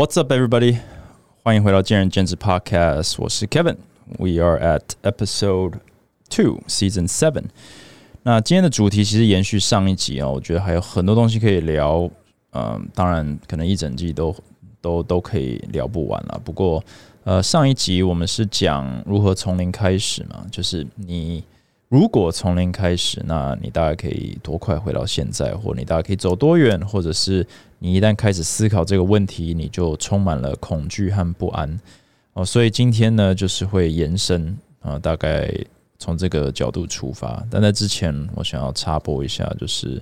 What's up, everybody？欢迎回到见人见智 Podcast，我是 Kevin。We are at episode two, season seven。那今天的主题其实延续上一集啊，我觉得还有很多东西可以聊。嗯，当然可能一整季都都都可以聊不完了。不过，呃，上一集我们是讲如何从零开始嘛，就是你如果从零开始，那你大概可以多快回到现在，或你大概可以走多远，或者是你一旦开始思考这个问题，你就充满了恐惧和不安哦。所以今天呢，就是会延伸啊，大概从这个角度出发。但在之前，我想要插播一下，就是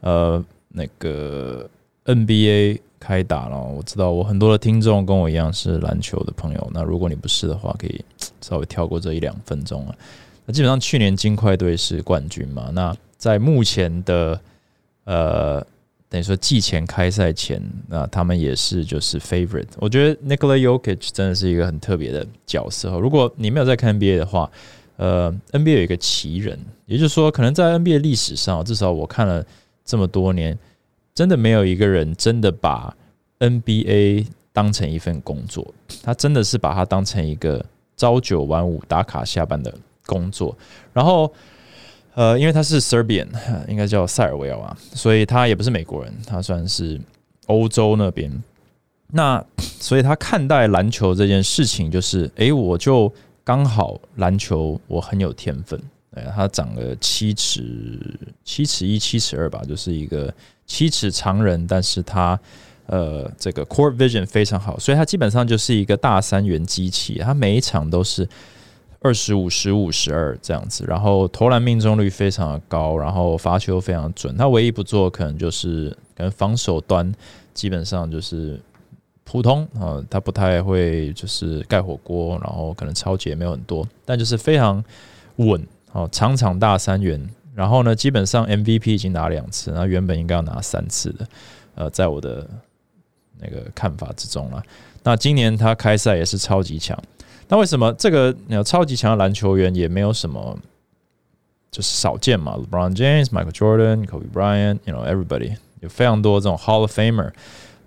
呃，那个。NBA 开打了，我知道我很多的听众跟我一样是篮球的朋友。那如果你不是的话，可以稍微跳过这一两分钟啊。那基本上去年金块队是冠军嘛？那在目前的呃，等于说季前开赛前，那他们也是就是 favorite。我觉得 Nikola Jokic 真的是一个很特别的角色。如果你没有在看 NBA 的话，呃，NBA 有一个奇人，也就是说，可能在 NBA 历史上，至少我看了这么多年。真的没有一个人真的把 NBA 当成一份工作，他真的是把它当成一个朝九晚五打卡下班的工作。然后，呃，因为他是 Serbian，应该叫塞尔维亚吧，所以他也不是美国人，他算是欧洲那边。那所以他看待篮球这件事情，就是诶，我就刚好篮球我很有天分。哎，他长了七尺七尺一七尺二吧，就是一个。七尺长人，但是他呃，这个 core vision 非常好，所以他基本上就是一个大三元机器，他每一场都是二十五、十五、十二这样子，然后投篮命中率非常的高，然后罚球非常准。他唯一不做可能就是跟防守端基本上就是普通啊，他不太会就是盖火锅，然后可能超级也没有很多，但就是非常稳哦，场场大三元。然后呢，基本上 MVP 已经拿两次，那原本应该要拿三次的，呃，在我的那个看法之中了。那今年他开赛也是超级强，那为什么这个有超级强的篮球员也没有什么就是少见嘛？LeBron James、Michael Jordan、Kobe Bryant，you know everybody 有非常多这种 Hall of Famer，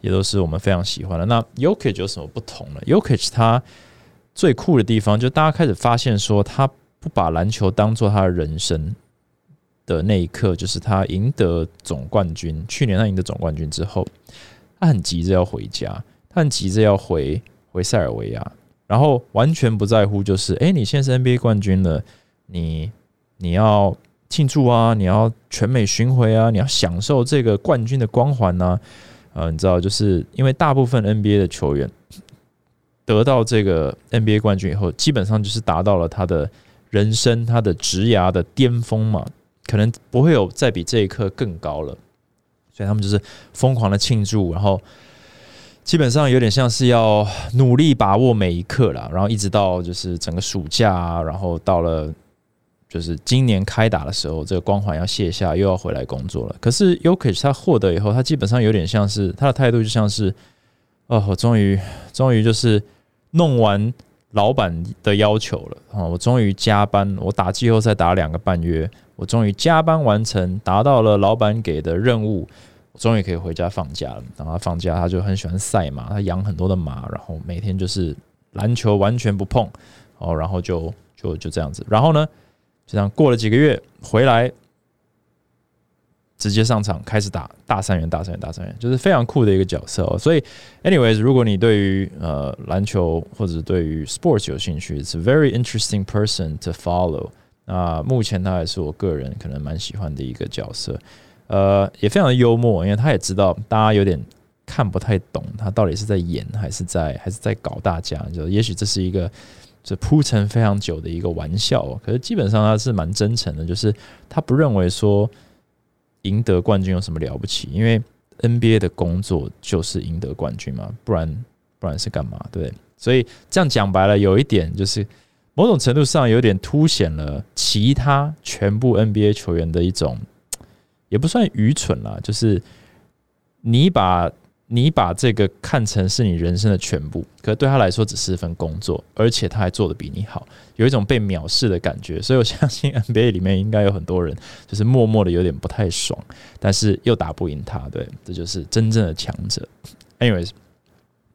也都是我们非常喜欢的。那 Yoke 有什么不同呢？Yoke 他最酷的地方，就大家开始发现说，他不把篮球当做他的人生。的那一刻，就是他赢得总冠军。去年他赢得总冠军之后，他很急着要回家，他很急着要回回塞尔维亚，然后完全不在乎，就是哎，你现在是 NBA 冠军了，你你要庆祝啊，你要全美巡回啊，你要享受这个冠军的光环呢。呃，你知道，就是因为大部分 NBA 的球员得到这个 NBA 冠军以后，基本上就是达到了他的人生、他的职涯的巅峰嘛。可能不会有再比这一刻更高了，所以他们就是疯狂的庆祝，然后基本上有点像是要努力把握每一刻了，然后一直到就是整个暑假，然后到了就是今年开打的时候，这个光环要卸下，又要回来工作了。可是 y o k i 他获得以后，他基本上有点像是他的态度就像是，哦，我终于终于就是弄完老板的要求了啊，我终于加班，我打季后赛打两个半月。我终于加班完成，达到了老板给的任务，终于可以回家放假了。然后他放假，他就很喜欢赛马，他养很多的马，然后每天就是篮球完全不碰，哦，然后就就就这样子。然后呢，就这样过了几个月，回来直接上场开始打大三元、大三元、大三元，就是非常酷的一个角色。哦。所以，anyways，如果你对于呃篮球或者对于 sports 有兴趣，it's a very interesting person to follow。那目前他还是我个人可能蛮喜欢的一个角色，呃，也非常的幽默，因为他也知道大家有点看不太懂他到底是在演还是在还是在搞大家，就也许这是一个这铺陈非常久的一个玩笑，可是基本上他是蛮真诚的，就是他不认为说赢得冠军有什么了不起，因为 NBA 的工作就是赢得冠军嘛，不然不然是干嘛？对，所以这样讲白了，有一点就是。某种程度上有点凸显了其他全部 NBA 球员的一种，也不算愚蠢啦，就是你把你把这个看成是你人生的全部，可对他来说只是一份工作，而且他还做的比你好，有一种被藐视的感觉。所以我相信 NBA 里面应该有很多人就是默默的有点不太爽，但是又打不赢他，对，这就是真正的强者。Anyways，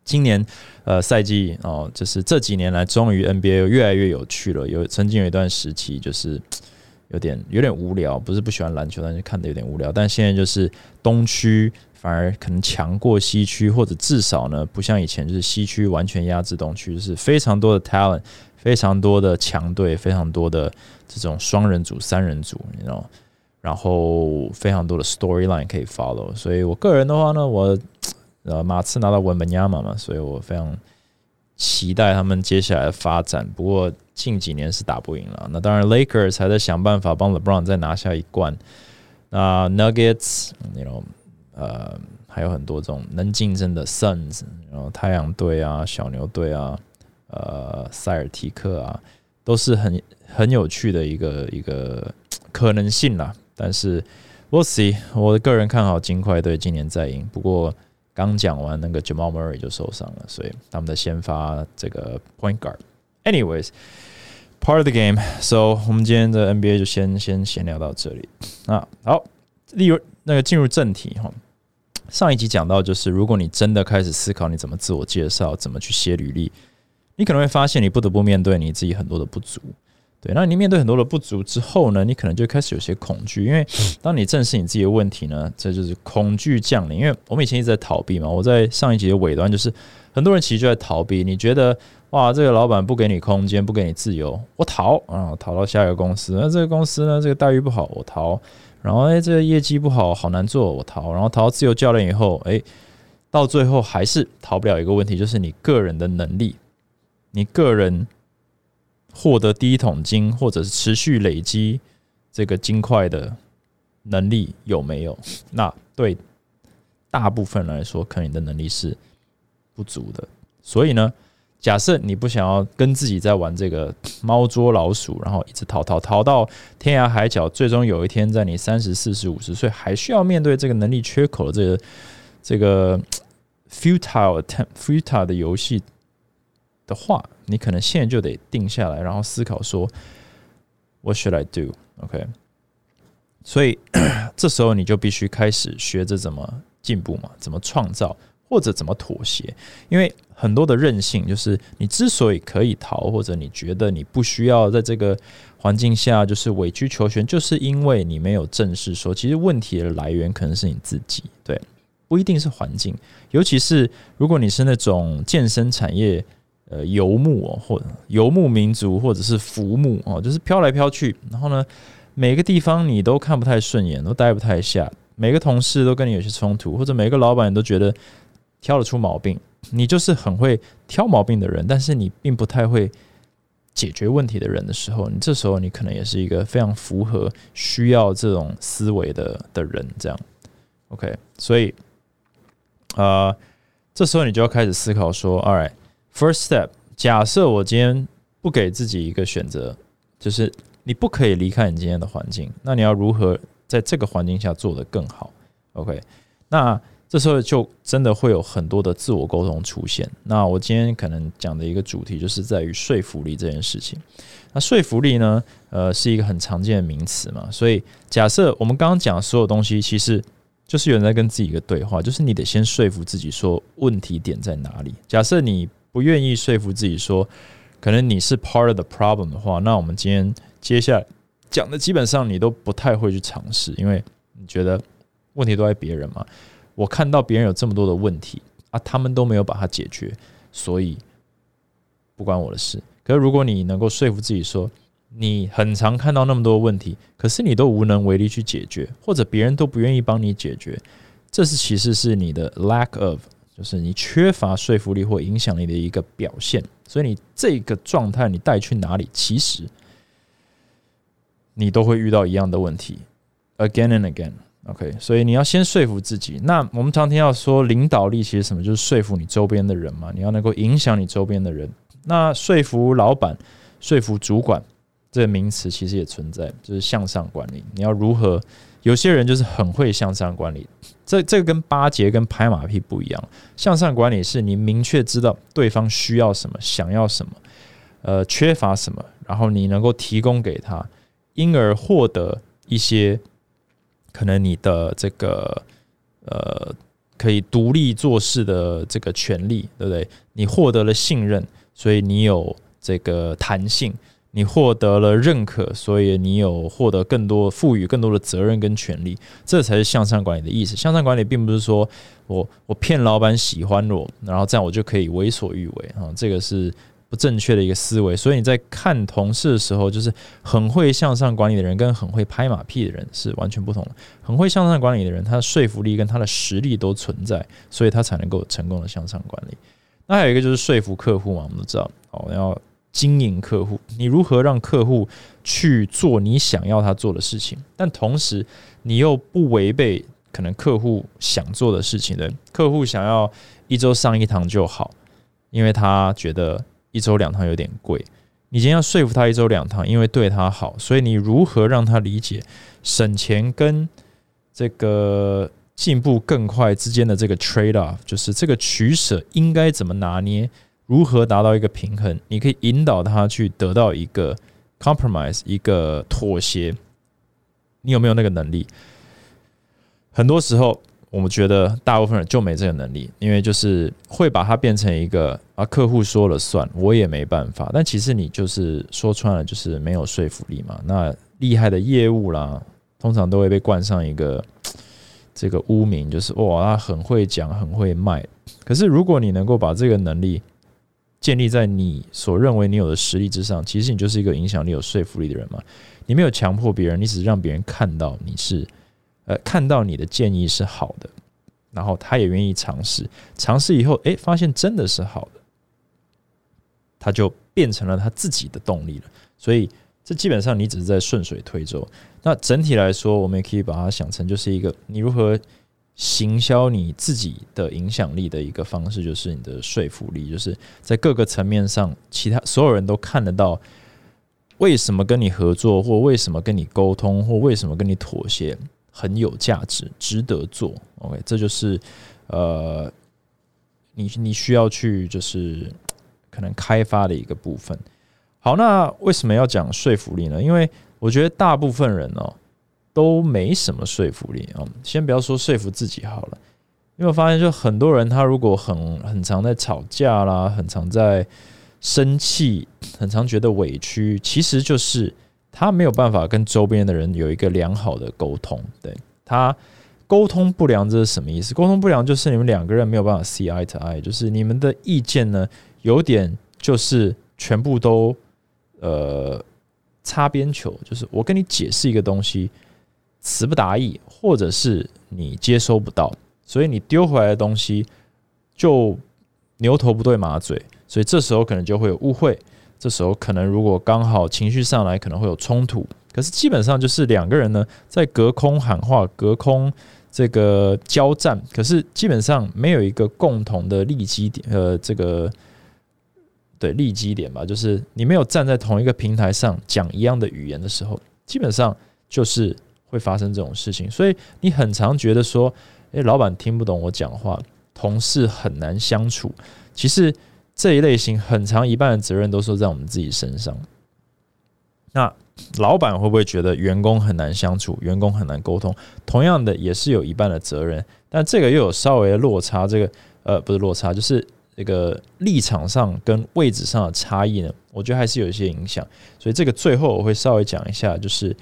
今年呃赛季哦，就是这几年来，终于 NBA 越来越有趣了。有曾经有一段时期，就是有点有点无聊，不是不喜欢篮球，但是看的有点无聊。但现在就是东区反而可能强过西区，或者至少呢，不像以前就是西区完全压制东区，就是非常多的 talent，非常多的强队，非常多的这种双人组、三人组，你知道，然后非常多的 storyline 可以 follow。所以我个人的话呢，我。呃，马刺拿到文本亚马嘛，所以我非常期待他们接下来的发展。不过近几年是打不赢了。那当然，Lakers 还在想办法帮 LeBron 再拿下一冠。那 Nuggets，you know，呃，还有很多这种能竞争的 Suns，然后太阳队啊、小牛队啊、呃，塞尔提克啊，都是很很有趣的一个一个可能性啦。但是，We'll see。我个人看好金块队今年再赢。不过。刚讲完那个 Jamal Murray 就受伤了，所以他们的先发这个 Point Guard。Anyways，part of the game。So 我们今天的 NBA 就先先闲聊到这里。那好，例如那个进入正题哈。上一集讲到，就是如果你真的开始思考你怎么自我介绍，怎么去写履历，你可能会发现你不得不面对你自己很多的不足。对，那你面对很多的不足之后呢，你可能就开始有些恐惧，因为当你正视你自己的问题呢，这就是恐惧降临。因为我们以前一直在逃避嘛，我在上一集的尾端就是很多人其实就在逃避。你觉得哇，这个老板不给你空间，不给你自由，我逃啊，逃到下一个公司。那这个公司呢，这个待遇不好，我逃。然后哎，这个业绩不好，好难做，我逃。然后逃到自由教练以后，哎，到最后还是逃不了一个问题，就是你个人的能力，你个人。获得第一桶金，或者是持续累积这个金块的能力有没有？那对大部分来说，可能你的能力是不足的。所以呢，假设你不想要跟自己在玩这个 猫捉老鼠，然后一直逃逃逃到天涯海角，最终有一天在你三十四十五十岁还需要面对这个能力缺口的这个这个 futile attempt futile 的游戏。的话，你可能现在就得定下来，然后思考说，What should I do? OK，所以 这时候你就必须开始学着怎么进步嘛，怎么创造或者怎么妥协。因为很多的韧性，就是你之所以可以逃，或者你觉得你不需要在这个环境下就是委曲求全，就是因为你没有正视说，其实问题的来源可能是你自己，对，不一定是环境。尤其是如果你是那种健身产业。呃，游牧哦，或游牧民族，或者是浮木哦，就是飘来飘去。然后呢，每个地方你都看不太顺眼，都待不太下。每个同事都跟你有些冲突，或者每个老板都觉得挑得出毛病。你就是很会挑毛病的人，但是你并不太会解决问题的人的时候，你这时候你可能也是一个非常符合需要这种思维的的人。这样，OK，所以啊，这时候你就要开始思考说，All right。First step，假设我今天不给自己一个选择，就是你不可以离开你今天的环境，那你要如何在这个环境下做得更好？OK，那这时候就真的会有很多的自我沟通出现。那我今天可能讲的一个主题就是在于说服力这件事情。那说服力呢，呃，是一个很常见的名词嘛。所以假设我们刚刚讲的所有东西，其实就是有人在跟自己一个对话，就是你得先说服自己说问题点在哪里。假设你不愿意说服自己说，可能你是 part of the problem 的话，那我们今天接下来讲的基本上你都不太会去尝试，因为你觉得问题都在别人嘛。我看到别人有这么多的问题啊，他们都没有把它解决，所以不关我的事。可是如果你能够说服自己说，你很常看到那么多问题，可是你都无能为力去解决，或者别人都不愿意帮你解决，这是其实是你的 lack of。就是你缺乏说服力或影响力的一个表现，所以你这个状态你带去哪里，其实你都会遇到一样的问题，again and again。OK，所以你要先说服自己。那我们常听到说领导力其实什么，就是说服你周边的人嘛，你要能够影响你周边的人。那说服老板、说服主管这个名词其实也存在，就是向上管理。你要如何？有些人就是很会向上管理。这这个跟巴结跟拍马屁不一样，向上管理是你明确知道对方需要什么，想要什么，呃，缺乏什么，然后你能够提供给他，因而获得一些可能你的这个呃可以独立做事的这个权利，对不对？你获得了信任，所以你有这个弹性；你获得了认可，所以你有获得更多赋予更多的责任跟权利。这才是向上管理的意思。向上管理并不是说我我骗老板喜欢我，然后这样我就可以为所欲为啊，这个是。不正确的一个思维，所以你在看同事的时候，就是很会向上管理的人跟很会拍马屁的人是完全不同的。很会向上管理的人，他的说服力跟他的实力都存在，所以他才能够成功的向上管理。那还有一个就是说服客户嘛，我们都知道，哦，要经营客户，你如何让客户去做你想要他做的事情，但同时你又不违背可能客户想做的事情的。客户想要一周上一堂就好，因为他觉得。一周两趟有点贵，你今天要说服他一周两趟，因为对他好，所以你如何让他理解省钱跟这个进步更快之间的这个 trade off，就是这个取舍应该怎么拿捏，如何达到一个平衡？你可以引导他去得到一个 compromise，一个妥协。你有没有那个能力？很多时候。我们觉得大部分人就没这个能力，因为就是会把它变成一个啊，客户说了算，我也没办法。但其实你就是说穿了，就是没有说服力嘛。那厉害的业务啦，通常都会被冠上一个这个污名，就是哇，他很会讲，很会卖。可是如果你能够把这个能力建立在你所认为你有的实力之上，其实你就是一个影响力、有说服力的人嘛。你没有强迫别人，你只是让别人看到你是。呃，看到你的建议是好的，然后他也愿意尝试，尝试以后，哎，发现真的是好的，他就变成了他自己的动力了。所以，这基本上你只是在顺水推舟。那整体来说，我们也可以把它想成就是一个你如何行销你自己的影响力的一个方式，就是你的说服力，就是在各个层面上，其他所有人都看得到为什么跟你合作，或为什么跟你沟通，或为什么跟你妥协。很有价值，值得做。OK，这就是呃，你你需要去就是可能开发的一个部分。好，那为什么要讲说服力呢？因为我觉得大部分人哦都没什么说服力啊。先不要说说服自己好了，因为我发现就很多人他如果很很常在吵架啦，很常在生气，很常觉得委屈，其实就是。他没有办法跟周边的人有一个良好的沟通，对他沟通不良这是什么意思？沟通不良就是你们两个人没有办法 see eye to eye，就是你们的意见呢有点就是全部都呃擦边球，就是我跟你解释一个东西词不达意，或者是你接收不到，所以你丢回来的东西就牛头不对马嘴，所以这时候可能就会有误会。这时候可能如果刚好情绪上来，可能会有冲突。可是基本上就是两个人呢在隔空喊话、隔空这个交战，可是基本上没有一个共同的利基点。呃，这个对利基点吧，就是你没有站在同一个平台上讲一样的语言的时候，基本上就是会发生这种事情。所以你很常觉得说，诶，老板听不懂我讲话，同事很难相处。其实。这一类型很长一半的责任都是在我们自己身上。那老板会不会觉得员工很难相处，员工很难沟通？同样的，也是有一半的责任，但这个又有稍微的落差。这个呃，不是落差，就是这个立场上跟位置上的差异呢，我觉得还是有一些影响。所以这个最后我会稍微讲一下，就是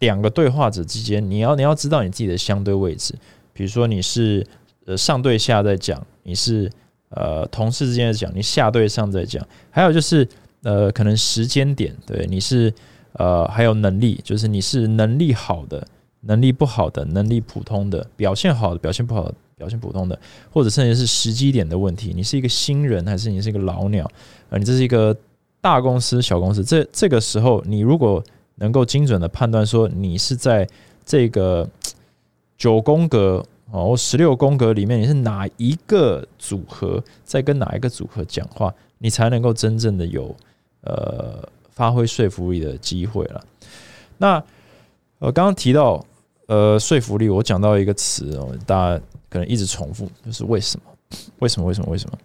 两个对话者之间，你要你要知道你自己的相对位置。比如说你是呃上对下在讲，你是。呃，同事之间的讲，你下对上在讲，还有就是，呃，可能时间点，对，你是呃，还有能力，就是你是能力好的，能力不好的，能力普通的，表现好的，表现不好的，表现普通的，或者甚至是时机点的问题，你是一个新人还是你是一个老鸟？啊，你这是一个大公司、小公司，这这个时候，你如果能够精准的判断说，你是在这个九宫格。哦，十六宫格里面你是哪一个组合在跟哪一个组合讲话，你才能够真正的有呃发挥说服力的机会了。那我刚刚提到呃说服力，我讲到一个词哦，大家可能一直重复，就是为什么？为什么？为什么？为什么？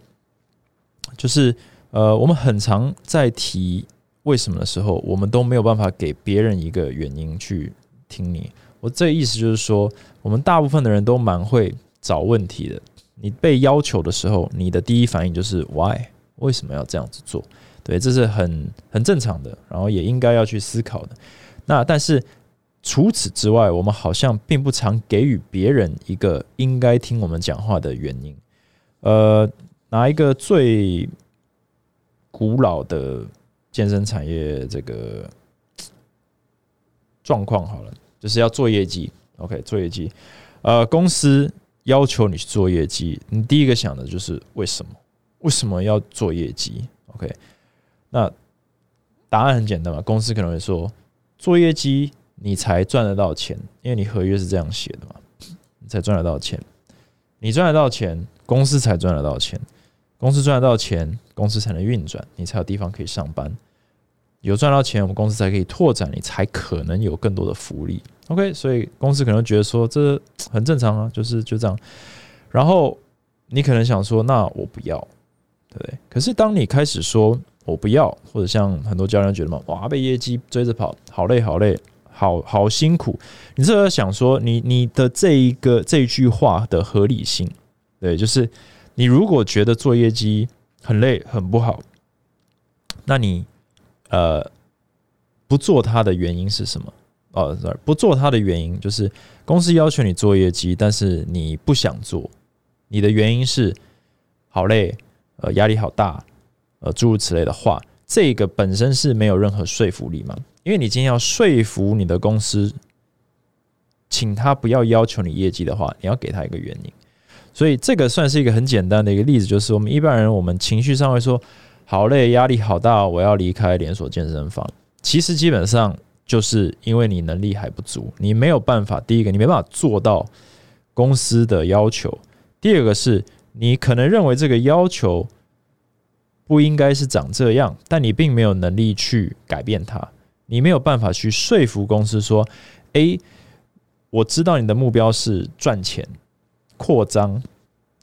就是呃，我们很常在提为什么的时候，我们都没有办法给别人一个原因去听你。我这意思就是说，我们大部分的人都蛮会找问题的。你被要求的时候，你的第一反应就是 why？为什么要这样子做？对，这是很很正常的，然后也应该要去思考的。那但是除此之外，我们好像并不常给予别人一个应该听我们讲话的原因。呃，拿一个最古老的健身产业这个状况好了，就是要做业绩。OK，做业绩。呃，公司要求你去做业绩，你第一个想的就是为什么？为什么要做业绩？OK，那答案很简单嘛，公司可能会说，做业绩你才赚得到钱，因为你合约是这样写的嘛，你才赚得到钱，你赚得到钱，公司才赚得到钱，公司赚得到钱，公司才能运转，你才有地方可以上班，有赚到钱，我们公司才可以拓展，你才可能有更多的福利。OK，所以公司可能觉得说这很正常啊，就是就这样。然后你可能想说，那我不要。对不对？可是当你开始说我不要，或者像很多教练觉得嘛，哇，被业绩追着跑，好累，好累，好好辛苦。你这要想说，你你的这一个这一句话的合理性，对，就是你如果觉得做业绩很累很不好，那你呃不做它的原因是什么？哦，不做它的原因就是公司要求你做业绩，但是你不想做，你的原因是好累。呃，压力好大，呃，诸如此类的话，这个本身是没有任何说服力嘛？因为你今天要说服你的公司，请他不要要求你业绩的话，你要给他一个原因。所以这个算是一个很简单的一个例子，就是我们一般人，我们情绪上会说好累，压力好大，我要离开连锁健身房。其实基本上就是因为你能力还不足，你没有办法。第一个，你没办法做到公司的要求；第二个是。你可能认为这个要求不应该是长这样，但你并没有能力去改变它。你没有办法去说服公司说：“诶，我知道你的目标是赚钱、扩张，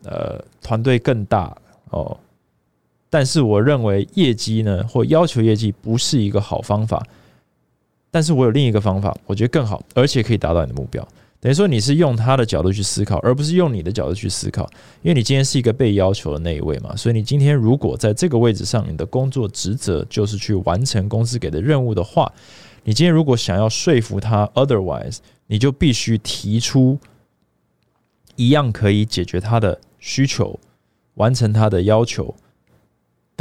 呃，团队更大哦。但是我认为业绩呢，或要求业绩不是一个好方法。但是我有另一个方法，我觉得更好，而且可以达到你的目标。”等于说你是用他的角度去思考，而不是用你的角度去思考，因为你今天是一个被要求的那一位嘛，所以你今天如果在这个位置上，你的工作职责就是去完成公司给的任务的话，你今天如果想要说服他，otherwise，你就必须提出一样可以解决他的需求、完成他的要求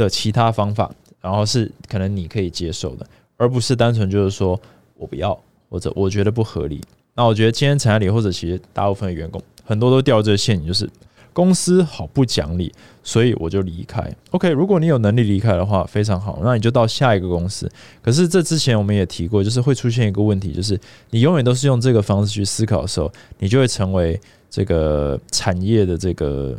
的其他方法，然后是可能你可以接受的，而不是单纯就是说我不要或者我觉得不合理。那我觉得今天产业里或者其实大部分的员工很多都掉这个陷阱，就是公司好不讲理，所以我就离开。OK，如果你有能力离开的话，非常好，那你就到下一个公司。可是这之前我们也提过，就是会出现一个问题，就是你永远都是用这个方式去思考的时候，你就会成为这个产业的这个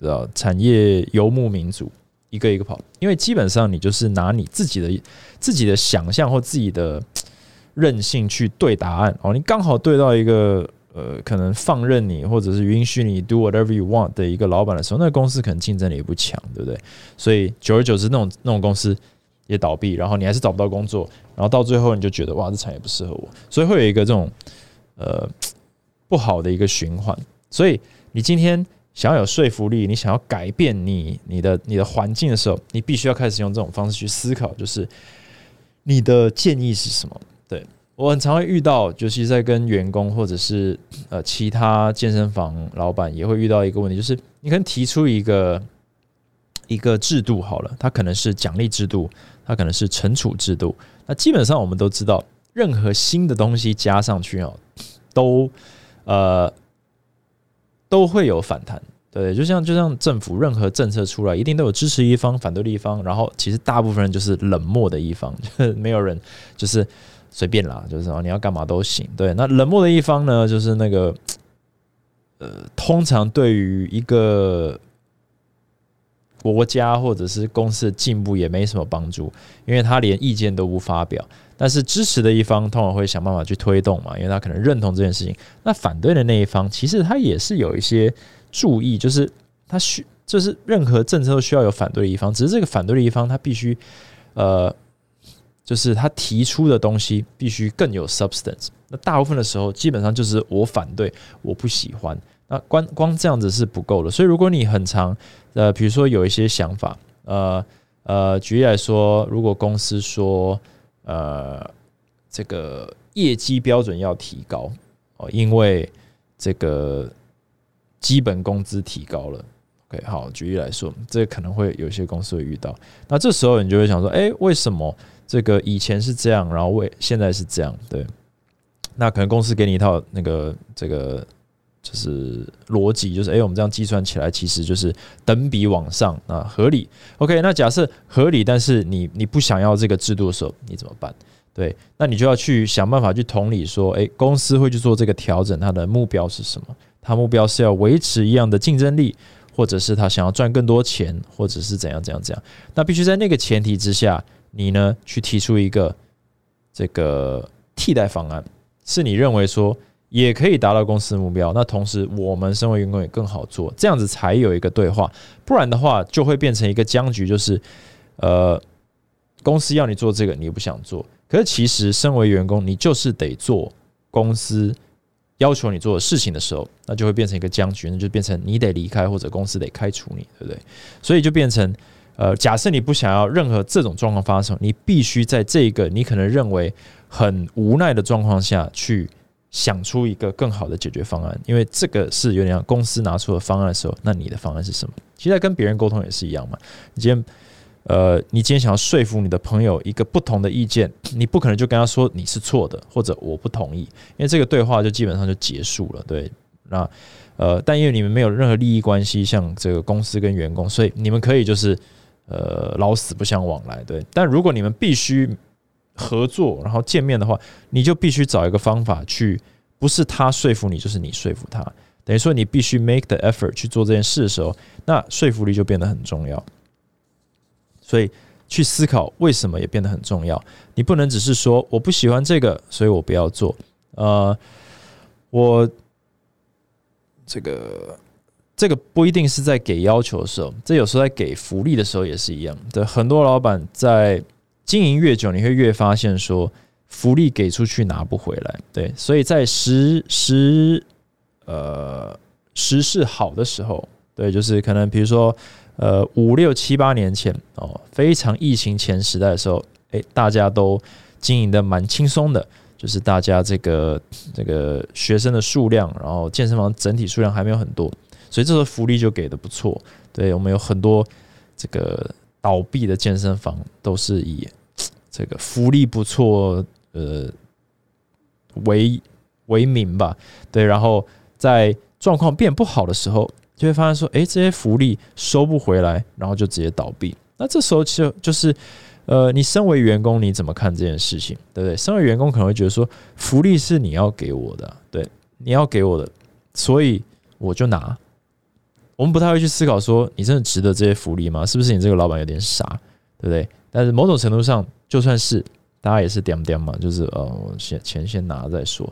呃产业游牧民族，一个一个跑，因为基本上你就是拿你自己的自己的想象或自己的。任性去对答案哦，你刚好对到一个呃，可能放任你或者是允许你 do whatever you want 的一个老板的时候，那公司可能竞争力也不强，对不对？所以久而久之，那种那种公司也倒闭，然后你还是找不到工作，然后到最后你就觉得哇，这产业不适合我，所以会有一个这种呃不好的一个循环。所以你今天想要有说服力，你想要改变你你的你的环境的时候，你必须要开始用这种方式去思考，就是你的建议是什么。对我很常会遇到，就是在跟员工或者是呃其他健身房老板也会遇到一个问题，就是你可能提出一个一个制度好了，它可能是奖励制度，它可能是惩处制度。那基本上我们都知道，任何新的东西加上去哦，都呃都会有反弹。对，就像就像政府任何政策出来，一定都有支持一方、反对的一方，然后其实大部分人就是冷漠的一方，就是没有人就是。随便啦，就是说你要干嘛都行。对，那冷漠的一方呢，就是那个，呃，通常对于一个国家或者是公司的进步也没什么帮助，因为他连意见都不发表。但是支持的一方通常会想办法去推动嘛，因为他可能认同这件事情。那反对的那一方，其实他也是有一些注意，就是他需，就是任何政策都需要有反对的一方，只是这个反对的一方他必须，呃。就是他提出的东西必须更有 substance。那大部分的时候，基本上就是我反对，我不喜欢。那光光这样子是不够的。所以如果你很长，呃，比如说有一些想法，呃呃，举例来说，如果公司说，呃，这个业绩标准要提高哦，因为这个基本工资提高了。OK，好，举例来说，这可能会有些公司会遇到。那这时候你就会想说，哎，为什么这个以前是这样，然后为现在是这样？对，那可能公司给你一套那个这个就是逻辑，就是哎，我们这样计算起来，其实就是等比往上啊，合理。OK，那假设合理，但是你你不想要这个制度的时候，你怎么办？对，那你就要去想办法去同理说，哎，公司会去做这个调整，它的目标是什么？它目标是要维持一样的竞争力。或者是他想要赚更多钱，或者是怎样怎样怎样，那必须在那个前提之下，你呢去提出一个这个替代方案，是你认为说也可以达到公司目标，那同时我们身为员工也更好做，这样子才有一个对话，不然的话就会变成一个僵局，就是呃公司要你做这个你不想做，可是其实身为员工你就是得做公司。要求你做的事情的时候，那就会变成一个僵局，那就变成你得离开或者公司得开除你，对不对？所以就变成，呃，假设你不想要任何这种状况发生，你必须在这个你可能认为很无奈的状况下去想出一个更好的解决方案，因为这个是有点像公司拿出的方案的时候，那你的方案是什么？其实跟别人沟通也是一样嘛，你今天。呃，你今天想要说服你的朋友一个不同的意见，你不可能就跟他说你是错的，或者我不同意，因为这个对话就基本上就结束了。对，那呃，但因为你们没有任何利益关系，像这个公司跟员工，所以你们可以就是呃老死不相往来。对，但如果你们必须合作，然后见面的话，你就必须找一个方法去，不是他说服你，就是你说服他。等于说你必须 make the effort 去做这件事的时候，那说服力就变得很重要。所以去思考为什么也变得很重要。你不能只是说我不喜欢这个，所以我不要做。呃，我这个这个不一定是在给要求的时候，这有时候在给福利的时候也是一样。对，很多老板在经营越久，你会越发现说福利给出去拿不回来。对，所以在时时呃时势好的时候，对，就是可能比如说。呃，五六七八年前哦，非常疫情前时代的时候，诶，大家都经营的蛮轻松的，就是大家这个这个学生的数量，然后健身房整体数量还没有很多，所以这个福利就给的不错。对我们有很多这个倒闭的健身房都是以这个福利不错呃为为名吧。对，然后在状况变不好的时候。就会发现说，哎，这些福利收不回来，然后就直接倒闭。那这时候其实就是，呃，你身为员工，你怎么看这件事情，对不对？身为员工可能会觉得说，福利是你要给我的，对，你要给我的，所以我就拿。我们不太会去思考说，你真的值得这些福利吗？是不是你这个老板有点傻，对不对？但是某种程度上，就算是大家也是点点嘛，就是呃，先钱先拿再说。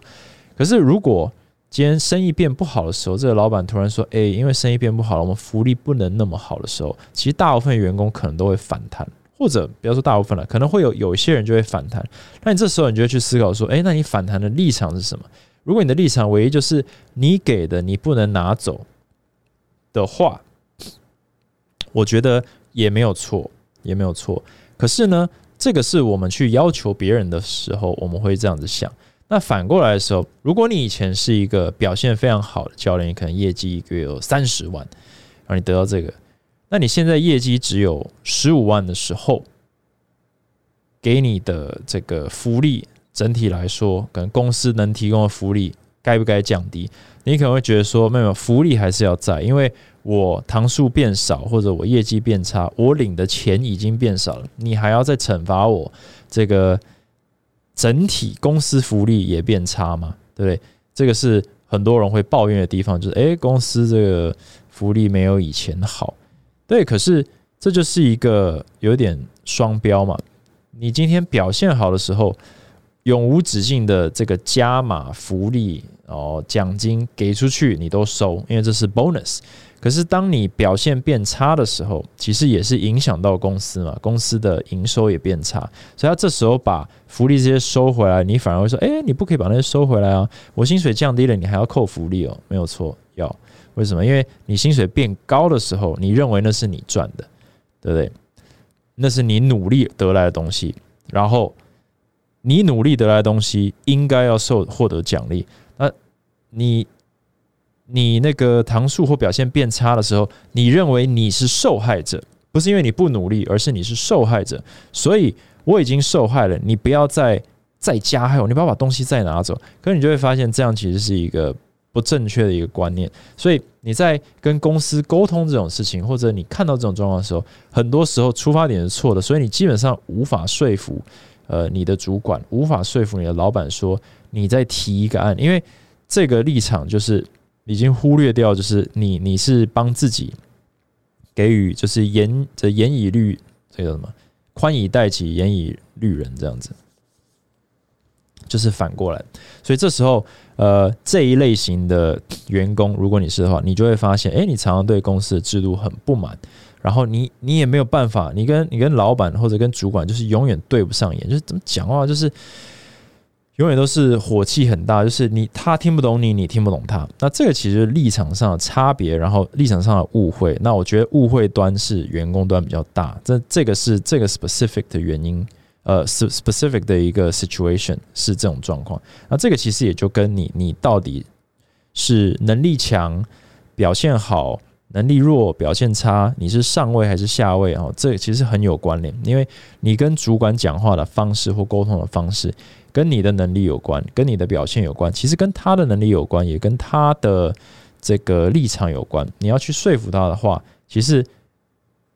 可是如果今天生意变不好的时候，这个老板突然说：“哎，因为生意变不好了，我们福利不能那么好的时候，其实大部分员工可能都会反弹，或者不要说大部分了，可能会有有一些人就会反弹。那你这时候你就会去思考说：，哎，那你反弹的立场是什么？如果你的立场唯一就是你给的你不能拿走的话，我觉得也没有错，也没有错。可是呢，这个是我们去要求别人的时候，我们会这样子想。”那反过来的时候，如果你以前是一个表现非常好的教练，可能业绩一个月有三十万，然后你得到这个，那你现在业绩只有十五万的时候，给你的这个福利，整体来说，可能公司能提供的福利该不该降低？你可能会觉得说，没有福利还是要在，因为我糖数变少，或者我业绩变差，我领的钱已经变少了，你还要再惩罚我这个。整体公司福利也变差嘛，对不对？这个是很多人会抱怨的地方，就是诶，公司这个福利没有以前好。对，可是这就是一个有点双标嘛。你今天表现好的时候，永无止境的这个加码福利哦，奖金给出去你都收，因为这是 bonus。可是，当你表现变差的时候，其实也是影响到公司嘛，公司的营收也变差，所以他这时候把福利这些收回来，你反而会说：“哎，你不可以把那些收回来啊！我薪水降低了，你还要扣福利哦。”没有错，要为什么？因为你薪水变高的时候，你认为那是你赚的，对不对？那是你努力得来的东西，然后你努力得来的东西应该要受获得奖励。那你你那个糖数或表现变差的时候，你认为你是受害者，不是因为你不努力，而是你是受害者。所以我已经受害了，你不要再再加害我，你不要把东西再拿走。可是你就会发现，这样其实是一个。不正确的一个观念，所以你在跟公司沟通这种事情，或者你看到这种状况的时候，很多时候出发点是错的，所以你基本上无法说服呃你的主管，无法说服你的老板说你在提一个案，因为这个立场就是已经忽略掉，就是你你是帮自己给予就是严这严以律这个什么宽以待己，严以律人这样子。就是反过来，所以这时候，呃，这一类型的员工，如果你是的话，你就会发现，哎，你常常对公司的制度很不满，然后你你也没有办法，你跟你跟老板或者跟主管，就是永远对不上眼，就是怎么讲话，就是永远都是火气很大，就是你他听不懂你，你听不懂他，那这个其实立场上的差别，然后立场上的误会，那我觉得误会端是员工端比较大，这这个是这个 specific 的原因。呃，specific 的一个 situation 是这种状况，那这个其实也就跟你你到底是能力强、表现好，能力弱、表现差，你是上位还是下位啊？这其实很有关联，因为你跟主管讲话的方式或沟通的方式，跟你的能力有关，跟你的表现有关，其实跟他的能力有关，也跟他的这个立场有关。你要去说服他的话，其实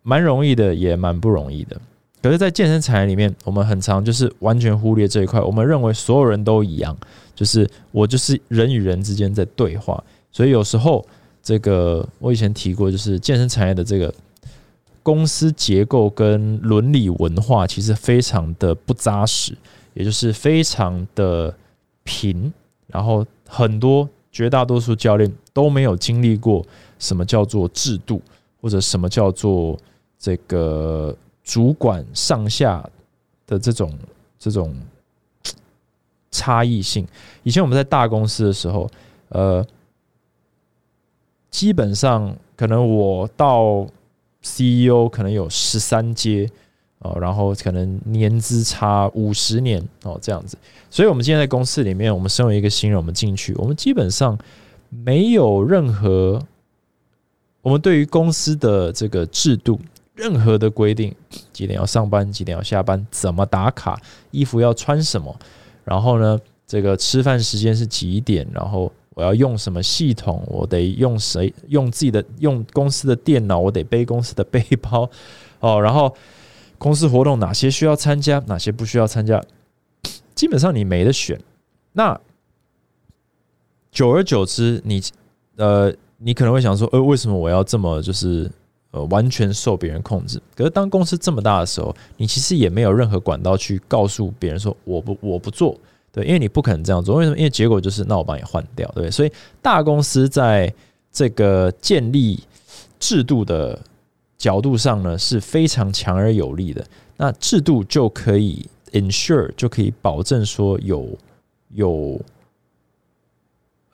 蛮容易的，也蛮不容易的。可是，在健身产业里面，我们很常就是完全忽略这一块。我们认为所有人都一样，就是我就是人与人之间在对话。所以有时候，这个我以前提过，就是健身产业的这个公司结构跟伦理文化其实非常的不扎实，也就是非常的平。然后很多绝大多数教练都没有经历过什么叫做制度，或者什么叫做这个。主管上下的这种这种差异性，以前我们在大公司的时候，呃，基本上可能我到 CEO 可能有十三阶哦，然后可能年资差五十年哦这样子，所以我们今天在公司里面，我们身为一个新人，我们进去，我们基本上没有任何我们对于公司的这个制度。任何的规定，几点要上班，几点要下班，怎么打卡，衣服要穿什么，然后呢，这个吃饭时间是几点，然后我要用什么系统，我得用谁用自己的用公司的电脑，我得背公司的背包 哦，然后公司活动哪些需要参加，哪些不需要参加，基本上你没得选。那久而久之，你呃，你可能会想说，呃，为什么我要这么就是？呃，完全受别人控制。可是当公司这么大的时候，你其实也没有任何管道去告诉别人说我不我不做，对，因为你不可能这样做。为什么？因为结果就是那我帮你换掉，对。所以大公司在这个建立制度的角度上呢，是非常强而有力的。那制度就可以 ensure 就可以保证说有有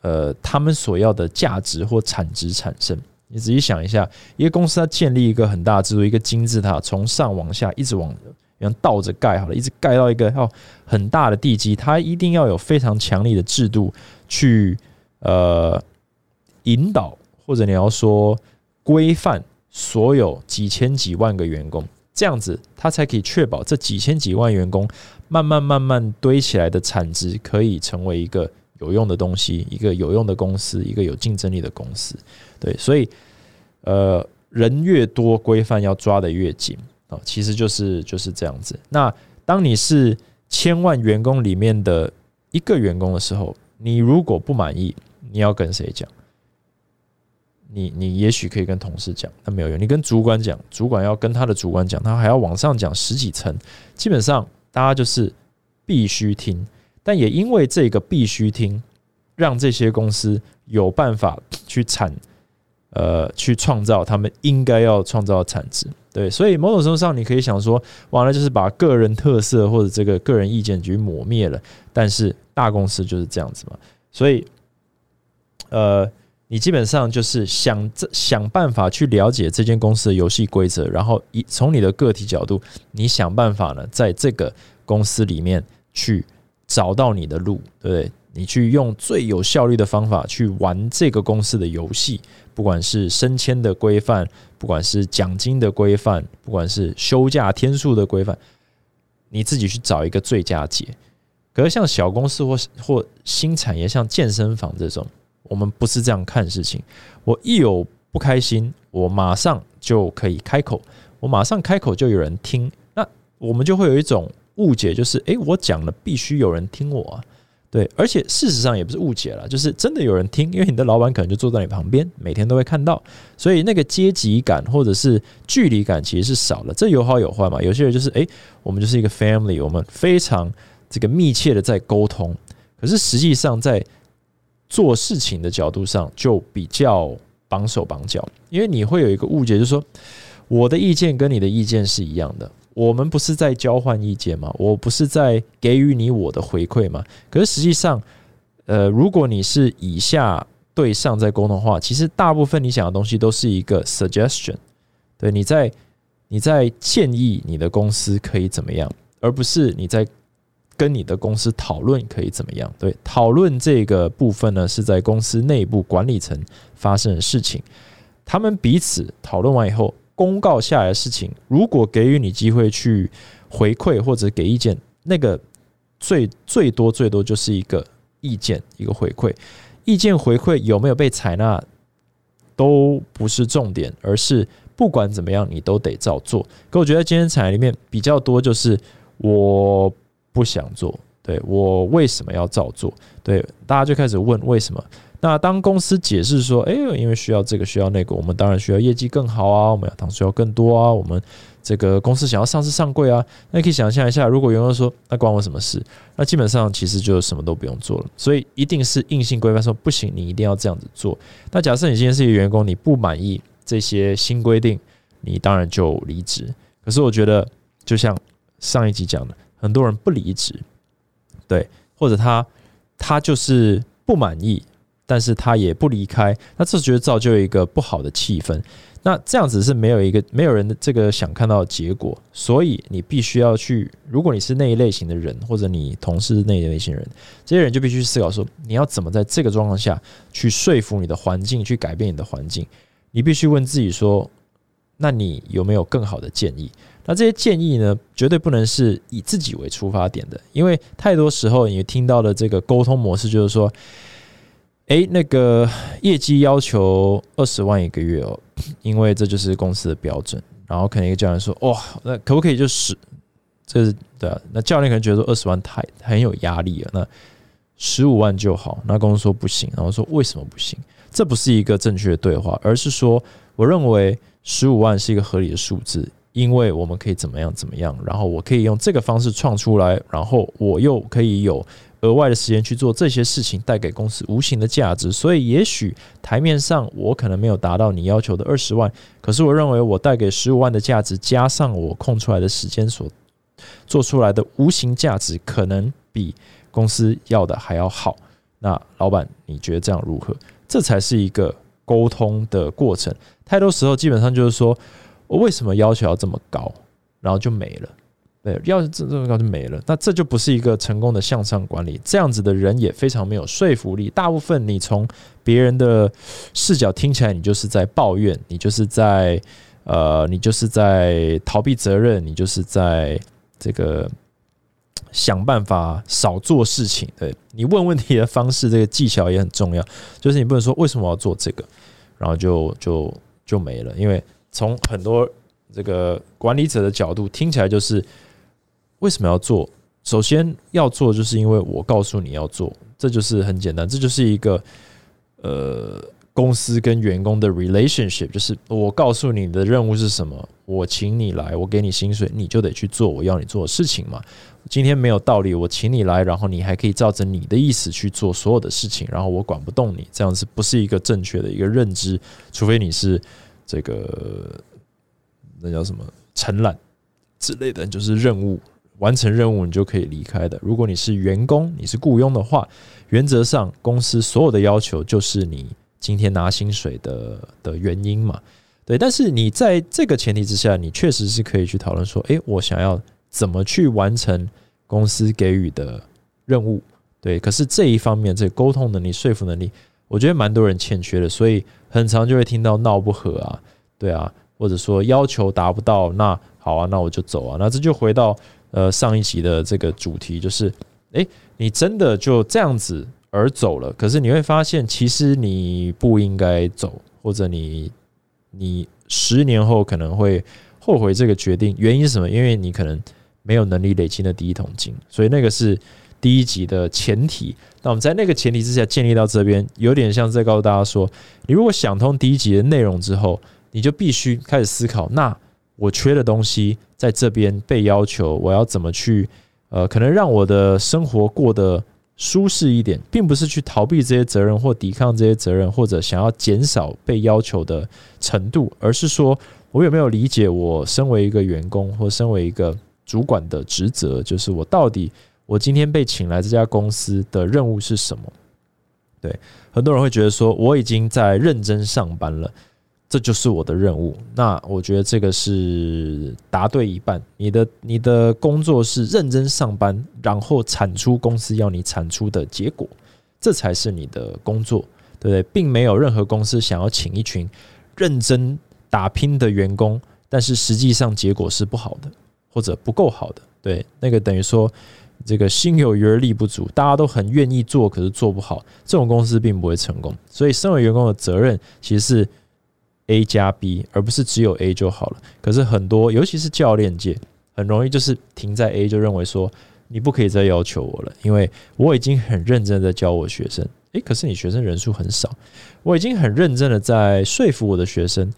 呃他们所要的价值或产值产生。你仔细想一下，一个公司它建立一个很大的制度，一个金字塔，从上往下一直往，像倒着盖好了，一直盖到一个要很大的地基，它一定要有非常强力的制度去呃引导，或者你要说规范所有几千几万个员工，这样子它才可以确保这几千几万员工慢慢慢慢堆起来的产值可以成为一个有用的东西，一个有用的公司，一个有竞争力的公司。对，所以，呃，人越多，规范要抓的越紧哦，其实就是就是这样子。那当你是千万员工里面的一个员工的时候，你如果不满意，你要跟谁讲？你你也许可以跟同事讲，那没有用。你跟主管讲，主管要跟他的主管讲，他还要往上讲十几层。基本上，大家就是必须听，但也因为这个必须听，让这些公司有办法去产。呃，去创造他们应该要创造的产值，对，所以某种程度上，你可以想说，完了就是把个人特色或者这个个人意见去抹灭了。但是大公司就是这样子嘛，所以，呃，你基本上就是想这想办法去了解这间公司的游戏规则，然后以从你的个体角度，你想办法呢，在这个公司里面去找到你的路，对对？你去用最有效率的方法去玩这个公司的游戏，不管是升迁的规范，不管是奖金的规范，不管是休假天数的规范，你自己去找一个最佳解。可是像小公司或或新产业，像健身房这种，我们不是这样看事情。我一有不开心，我马上就可以开口，我马上开口就有人听。那我们就会有一种误解，就是诶，我讲了必须有人听我啊。对，而且事实上也不是误解了，就是真的有人听，因为你的老板可能就坐在你旁边，每天都会看到，所以那个阶级感或者是距离感其实是少了。这有好有坏嘛？有些人就是诶，我们就是一个 family，我们非常这个密切的在沟通，可是实际上在做事情的角度上就比较绑手绑脚，因为你会有一个误解，就是说我的意见跟你的意见是一样的。我们不是在交换意见吗？我不是在给予你我的回馈吗？可是实际上，呃，如果你是以下对上在沟通的话，其实大部分你想的东西都是一个 suggestion，对，你在你在建议你的公司可以怎么样，而不是你在跟你的公司讨论可以怎么样。对，讨论这个部分呢，是在公司内部管理层发生的事情，他们彼此讨论完以后。公告下来的事情，如果给予你机会去回馈或者给意见，那个最最多最多就是一个意见，一个回馈。意见回馈有没有被采纳都不是重点，而是不管怎么样你都得照做。可我觉得今天产业里面比较多就是我不想做，对我为什么要照做？对，大家就开始问为什么。那当公司解释说，哎，因为需要这个需要那个，我们当然需要业绩更好啊，我们要当需要更多啊，我们这个公司想要上市上柜啊，那你可以想象一下，如果员工说那关我什么事？那基本上其实就什么都不用做了，所以一定是硬性规范说不行，你一定要这样子做。那假设你今天是一个员工，你不满意这些新规定，你当然就离职。可是我觉得，就像上一集讲的，很多人不离职，对，或者他他就是不满意。但是他也不离开，那这觉得造就一个不好的气氛。那这样子是没有一个没有人的这个想看到的结果，所以你必须要去。如果你是那一类型的人，或者你同事那一类型人，这些人就必须思考说，你要怎么在这个状况下去说服你的环境，去改变你的环境。你必须问自己说，那你有没有更好的建议？那这些建议呢，绝对不能是以自己为出发点的，因为太多时候你听到的这个沟通模式就是说。哎，那个业绩要求二十万一个月哦，因为这就是公司的标准。然后可能一个教练说：“哇，那可不可以就十？这是对啊。”那教练可能觉得说二十万太很有压力了，那十五万就好。那公司说不行，然后说为什么不行？这不是一个正确的对话，而是说我认为十五万是一个合理的数字，因为我们可以怎么样怎么样，然后我可以用这个方式创出来，然后我又可以有。额外的时间去做这些事情，带给公司无形的价值。所以，也许台面上我可能没有达到你要求的二十万，可是我认为我带给十五万的价值，加上我空出来的时间所做出来的无形价值，可能比公司要的还要好。那老板，你觉得这样如何？这才是一个沟通的过程。太多时候，基本上就是说我为什么要求要这么高，然后就没了。对，要是这这么高就没了，那这就不是一个成功的向上管理。这样子的人也非常没有说服力。大部分你从别人的视角听起来，你就是在抱怨，你就是在呃，你就是在逃避责任，你就是在这个想办法少做事情。对你问问题的方式，这个技巧也很重要。就是你不能说为什么我要做这个，然后就就就没了。因为从很多这个管理者的角度听起来就是。为什么要做？首先要做，就是因为我告诉你要做，这就是很简单，这就是一个呃公司跟员工的 relationship，就是我告诉你的任务是什么，我请你来，我给你薪水，你就得去做我要你做的事情嘛。今天没有道理，我请你来，然后你还可以照着你的意思去做所有的事情，然后我管不动你，这样子不是一个正确的一个认知，除非你是这个那叫什么承揽之类的，就是任务。完成任务，你就可以离开的。如果你是员工，你是雇佣的话，原则上公司所有的要求就是你今天拿薪水的的原因嘛。对，但是你在这个前提之下，你确实是可以去讨论说，诶，我想要怎么去完成公司给予的任务。对，可是这一方面，这沟通能力、说服能力，我觉得蛮多人欠缺的，所以很常就会听到闹不和啊，对啊，或者说要求达不到，那好啊，那我就走啊，那这就回到呃上一集的这个主题，就是诶，你真的就这样子而走了，可是你会发现，其实你不应该走，或者你。你十年后可能会后悔这个决定，原因是什么？因为你可能没有能力累积的第一桶金，所以那个是第一集的前提。那我们在那个前提之下建立到这边，有点像在告诉大家说：你如果想通第一集的内容之后，你就必须开始思考，那我缺的东西在这边被要求，我要怎么去呃，可能让我的生活过得。舒适一点，并不是去逃避这些责任或抵抗这些责任，或者想要减少被要求的程度，而是说我有没有理解我身为一个员工或身为一个主管的职责，就是我到底我今天被请来这家公司的任务是什么？对，很多人会觉得说我已经在认真上班了。这就是我的任务。那我觉得这个是答对一半。你的你的工作是认真上班，然后产出公司要你产出的结果，这才是你的工作，对不对？并没有任何公司想要请一群认真打拼的员工，但是实际上结果是不好的，或者不够好的。对，那个等于说这个心有余而力不足，大家都很愿意做，可是做不好，这种公司并不会成功。所以，身为员工的责任其实是。A 加 B，而不是只有 A 就好了。可是很多，尤其是教练界，很容易就是停在 A，就认为说你不可以再要求我了，因为我已经很认真的教我学生。诶，可是你学生人数很少，我已经很认真的在说服我的学生，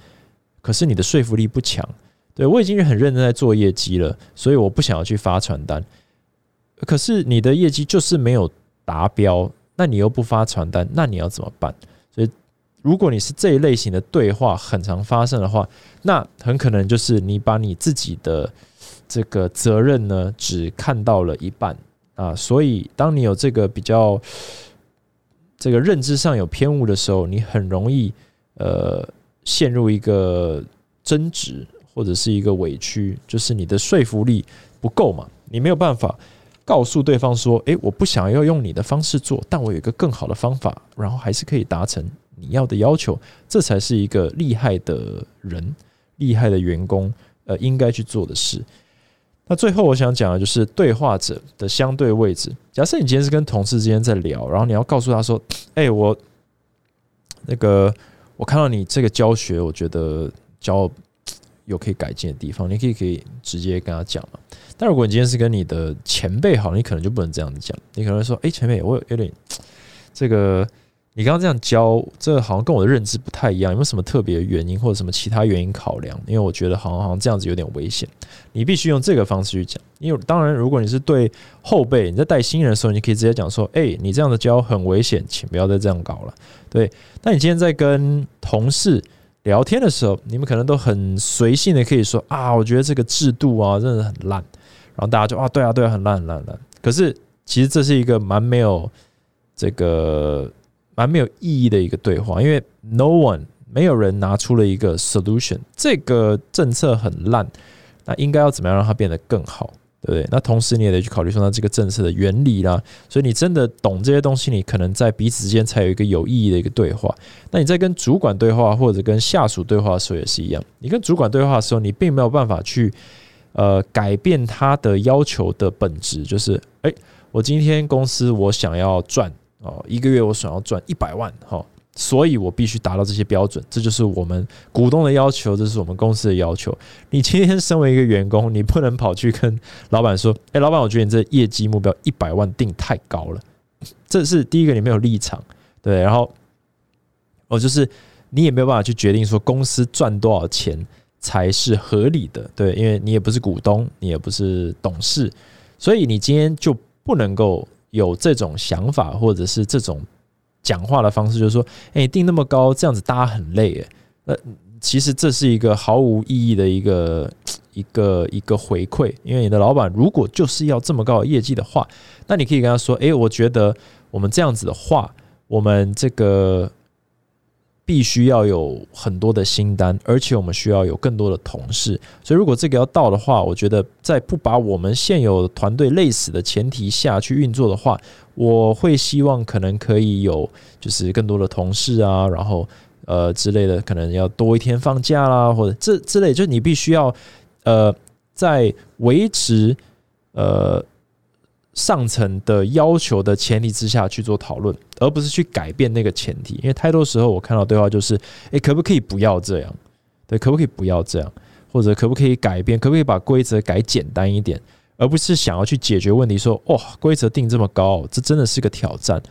可是你的说服力不强。对我已经很认真在做业绩了，所以我不想要去发传单。可是你的业绩就是没有达标，那你又不发传单，那你要怎么办？如果你是这一类型的对话很常发生的话，那很可能就是你把你自己的这个责任呢，只看到了一半啊。所以，当你有这个比较这个认知上有偏误的时候，你很容易呃陷入一个争执或者是一个委屈，就是你的说服力不够嘛，你没有办法告诉对方说：“诶，我不想要用你的方式做，但我有一个更好的方法，然后还是可以达成。”你要的要求，这才是一个厉害的人、厉害的员工，呃，应该去做的事。那最后我想讲的就是对话者的相对位置。假设你今天是跟同事之间在聊，然后你要告诉他说：“哎，我那个我看到你这个教学，我觉得教有可以改进的地方，你可以可以直接跟他讲嘛。但如果你今天是跟你的前辈好，你可能就不能这样子讲，你可能说：“哎，前辈，我有点这个。”你刚刚这样教，这好像跟我的认知不太一样，有没有什么特别原因或者什么其他原因考量？因为我觉得好像好像这样子有点危险，你必须用这个方式去讲。因为当然，如果你是对后辈，你在带新人的时候，你可以直接讲说：“哎，你这样的教很危险，请不要再这样搞了。”对。但你今天在跟同事聊天的时候，你们可能都很随性的可以说：“啊，我觉得这个制度啊，真的很烂。”然后大家就啊，对啊，对啊，很烂，很烂，很烂。可是其实这是一个蛮没有这个。蛮没有意义的一个对话，因为 no one 没有人拿出了一个 solution，这个政策很烂，那应该要怎么样让它变得更好，对不对？那同时你也得去考虑说，那这个政策的原理啦，所以你真的懂这些东西，你可能在彼此之间才有一个有意义的一个对话。那你在跟主管对话或者跟下属对话的时候也是一样，你跟主管对话的时候，你并没有办法去呃改变他的要求的本质，就是诶，我今天公司我想要赚。哦，一个月我想要赚一百万，哈，所以我必须达到这些标准，这就是我们股东的要求，这是我们公司的要求。你今天身为一个员工，你不能跑去跟老板说：“哎，老板，我觉得你这业绩目标一百万定太高了。”这是第一个，你没有立场，对。然后，哦，就是你也没有办法去决定说公司赚多少钱才是合理的，对，因为你也不是股东，你也不是董事，所以你今天就不能够。有这种想法，或者是这种讲话的方式，就是说，哎，定那么高，这样子大家很累，哎，那其实这是一个毫无意义的一个一个一个回馈，因为你的老板如果就是要这么高的业绩的话，那你可以跟他说，哎，我觉得我们这样子的话，我们这个必须要有很多的新单，而且我们需要有更多的同事。所以，如果这个要到的话，我觉得在不把我们现有团队累死的前提下去运作的话，我会希望可能可以有就是更多的同事啊，然后呃之类的，可能要多一天放假啦，或者这之类，就是你必须要呃在维持呃。上层的要求的前提之下去做讨论，而不是去改变那个前提。因为太多时候我看到对话就是：诶，可不可以不要这样？对，可不可以不要这样？或者可不可以改变？可不可以把规则改简单一点？而不是想要去解决问题。说，哇，规则定这么高，这真的是个挑战。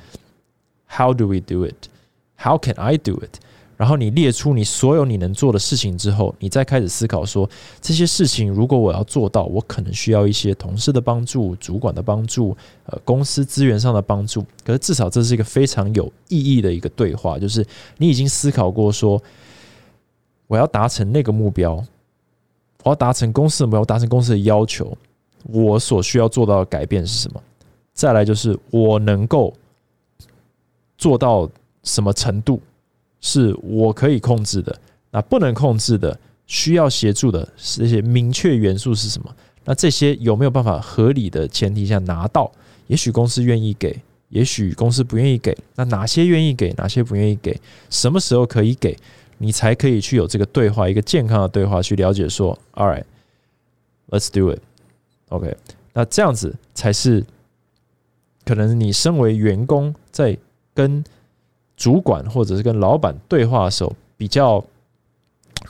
How do we do it? How can I do it? 然后你列出你所有你能做的事情之后，你再开始思考说这些事情如果我要做到，我可能需要一些同事的帮助、主管的帮助、呃公司资源上的帮助。可是至少这是一个非常有意义的一个对话，就是你已经思考过说我要达成那个目标，我要达成公司的目标，达成公司的要求，我所需要做到的改变是什么？再来就是我能够做到什么程度？是我可以控制的，那不能控制的、需要协助的这些明确元素是什么？那这些有没有办法合理的前提下拿到？也许公司愿意给，也许公司不愿意给。那哪些愿意给，哪些不愿意给？什么时候可以给？你才可以去有这个对话，一个健康的对话，去了解说，All right，let's do it。OK，那这样子才是可能你身为员工在跟。主管或者是跟老板对话的时候，比较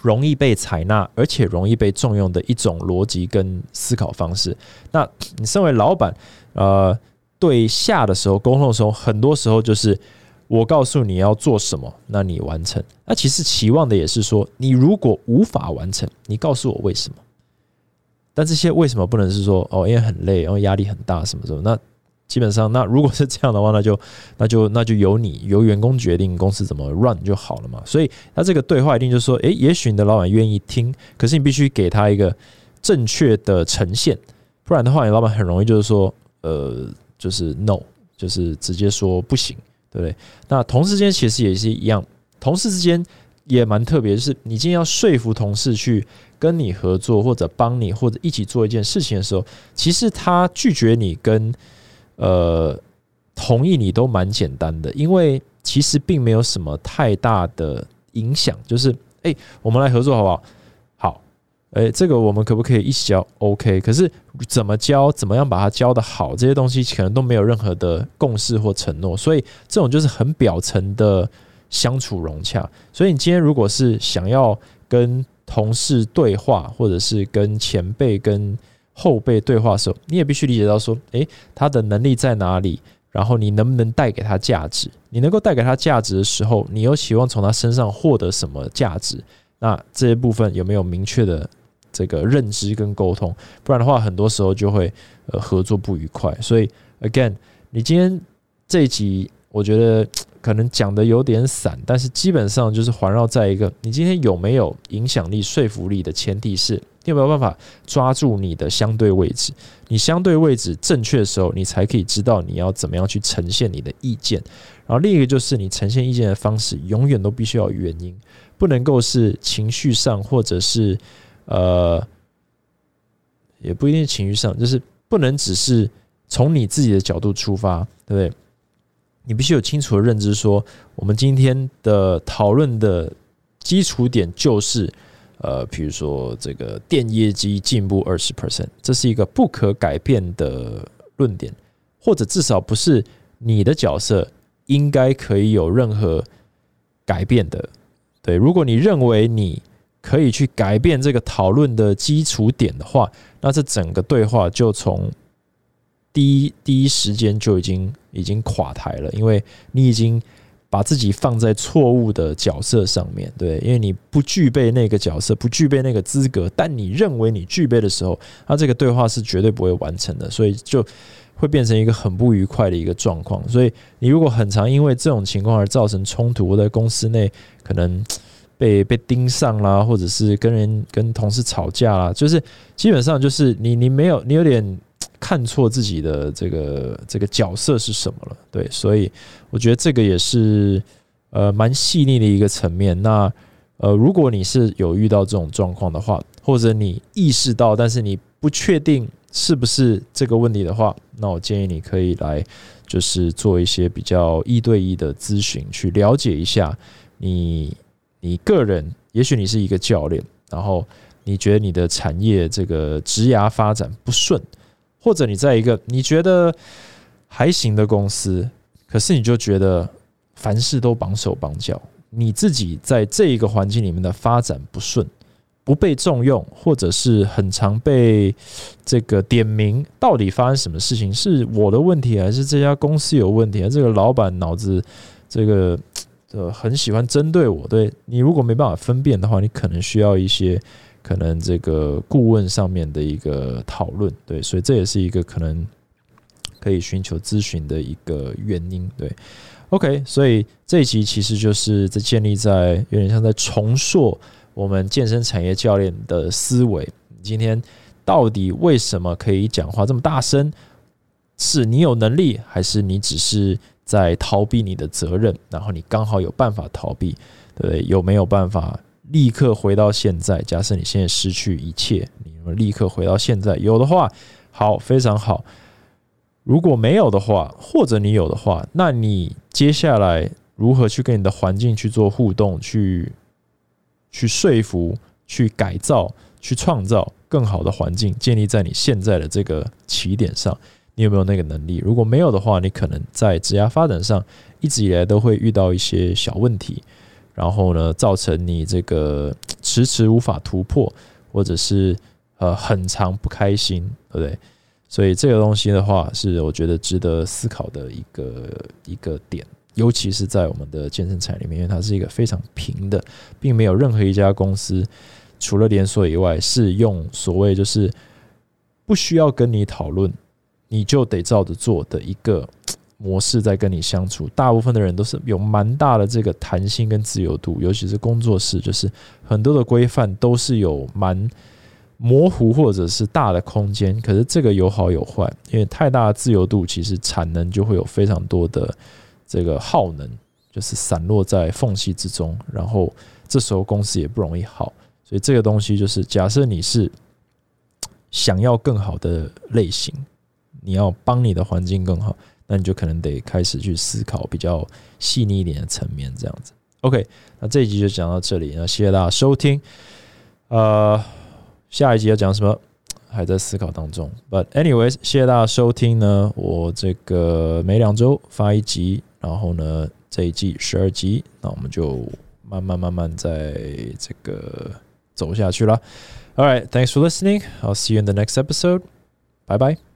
容易被采纳，而且容易被重用的一种逻辑跟思考方式。那你身为老板，呃，对下的时候沟通的时候，很多时候就是我告诉你要做什么，那你完成。那其实期望的也是说，你如果无法完成，你告诉我为什么。但这些为什么不能是说哦，因为很累，然后压力很大，什么什么？那基本上，那如果是这样的话，那就 那就那就由你由员工决定公司怎么 run 就好了嘛。所以，那这个对话一定就是说，诶，也许你的老板愿意听，可是你必须给他一个正确的呈现，不然的话，你老板很容易就是说，呃，就是 no，就是直接说不行，对不对？那同事之间其实也是一样，同事之间也蛮特别，就是你今天要说服同事去跟你合作，或者帮你，或者一起做一件事情的时候，其实他拒绝你跟呃，同意你都蛮简单的，因为其实并没有什么太大的影响。就是，哎，我们来合作好不好？好，哎，这个我们可不可以一起教？OK。可是怎么教，怎么样把它教的好，这些东西可能都没有任何的共识或承诺。所以这种就是很表层的相处融洽。所以你今天如果是想要跟同事对话，或者是跟前辈跟后辈对话的时候，你也必须理解到说，诶，他的能力在哪里？然后你能不能带给他价值？你能够带给他价值的时候，你又希望从他身上获得什么价值？那这些部分有没有明确的这个认知跟沟通？不然的话，很多时候就会呃合作不愉快。所以，again，你今天这一集，我觉得可能讲的有点散，但是基本上就是环绕在一个你今天有没有影响力、说服力的前提是。你有没有办法抓住你的相对位置？你相对位置正确的时候，你才可以知道你要怎么样去呈现你的意见。然后另一个就是你呈现意见的方式，永远都必须要有原因，不能够是情绪上，或者是呃，也不一定是情绪上，就是不能只是从你自己的角度出发，对不对？你必须有清楚的认知，说我们今天的讨论的基础点就是。呃，比如说这个电业绩进步二十 percent，这是一个不可改变的论点，或者至少不是你的角色应该可以有任何改变的。对，如果你认为你可以去改变这个讨论的基础点的话，那这整个对话就从第一第一时间就已经已经垮台了，因为你已经。把自己放在错误的角色上面对，因为你不具备那个角色，不具备那个资格，但你认为你具备的时候，那这个对话是绝对不会完成的，所以就会变成一个很不愉快的一个状况。所以你如果很常因为这种情况而造成冲突，在公司内可能被被盯上啦，或者是跟人跟同事吵架啦，就是基本上就是你你没有你有点。看错自己的这个这个角色是什么了？对，所以我觉得这个也是呃蛮细腻的一个层面。那呃，如果你是有遇到这种状况的话，或者你意识到，但是你不确定是不是这个问题的话，那我建议你可以来就是做一些比较一对一的咨询，去了解一下你你个人，也许你是一个教练，然后你觉得你的产业这个职涯发展不顺，或者你在一个你觉得还行的公司，可是你就觉得凡事都绑手绑脚，你自己在这一个环境里面的发展不顺。不被重用，或者是很常被这个点名，到底发生什么事情？是我的问题，还是这家公司有问题？这个老板脑子这个呃很喜欢针对我。对你如果没办法分辨的话，你可能需要一些可能这个顾问上面的一个讨论。对，所以这也是一个可能可以寻求咨询的一个原因。对，OK，所以这一集其实就是在建立在有点像在重塑。我们健身产业教练的思维，今天到底为什么可以讲话这么大声？是你有能力，还是你只是在逃避你的责任？然后你刚好有办法逃避，对不对？有没有办法立刻回到现在？假设你现在失去一切，你立刻回到现在？有的话，好，非常好。如果没有的话，或者你有的话，那你接下来如何去跟你的环境去做互动？去去说服、去改造、去创造更好的环境，建立在你现在的这个起点上，你有没有那个能力？如果没有的话，你可能在职业发展上一直以来都会遇到一些小问题，然后呢，造成你这个 迟迟无法突破，或者是呃很长不开心，对不对？所以这个东西的话，是我觉得值得思考的一个一个点。尤其是在我们的健身产业里面，因为它是一个非常平的，并没有任何一家公司除了连锁以外是用所谓就是不需要跟你讨论，你就得照着做的一个模式在跟你相处。大部分的人都是有蛮大的这个弹性跟自由度，尤其是工作室，就是很多的规范都是有蛮模糊或者是大的空间。可是这个有好有坏，因为太大的自由度，其实产能就会有非常多的。这个耗能就是散落在缝隙之中，然后这时候公司也不容易好，所以这个东西就是假设你是想要更好的类型，你要帮你的环境更好，那你就可能得开始去思考比较细腻一点的层面，这样子。OK，那这一集就讲到这里，那谢谢大家收听。呃，下一集要讲什么？还在思考当中。But anyways，谢谢大家收听呢，我这个每两周发一集。然后呢，这一季十二集，那我们就慢慢慢慢在这个走下去了。All right, thanks for listening. I'll see you in the next episode. Bye bye.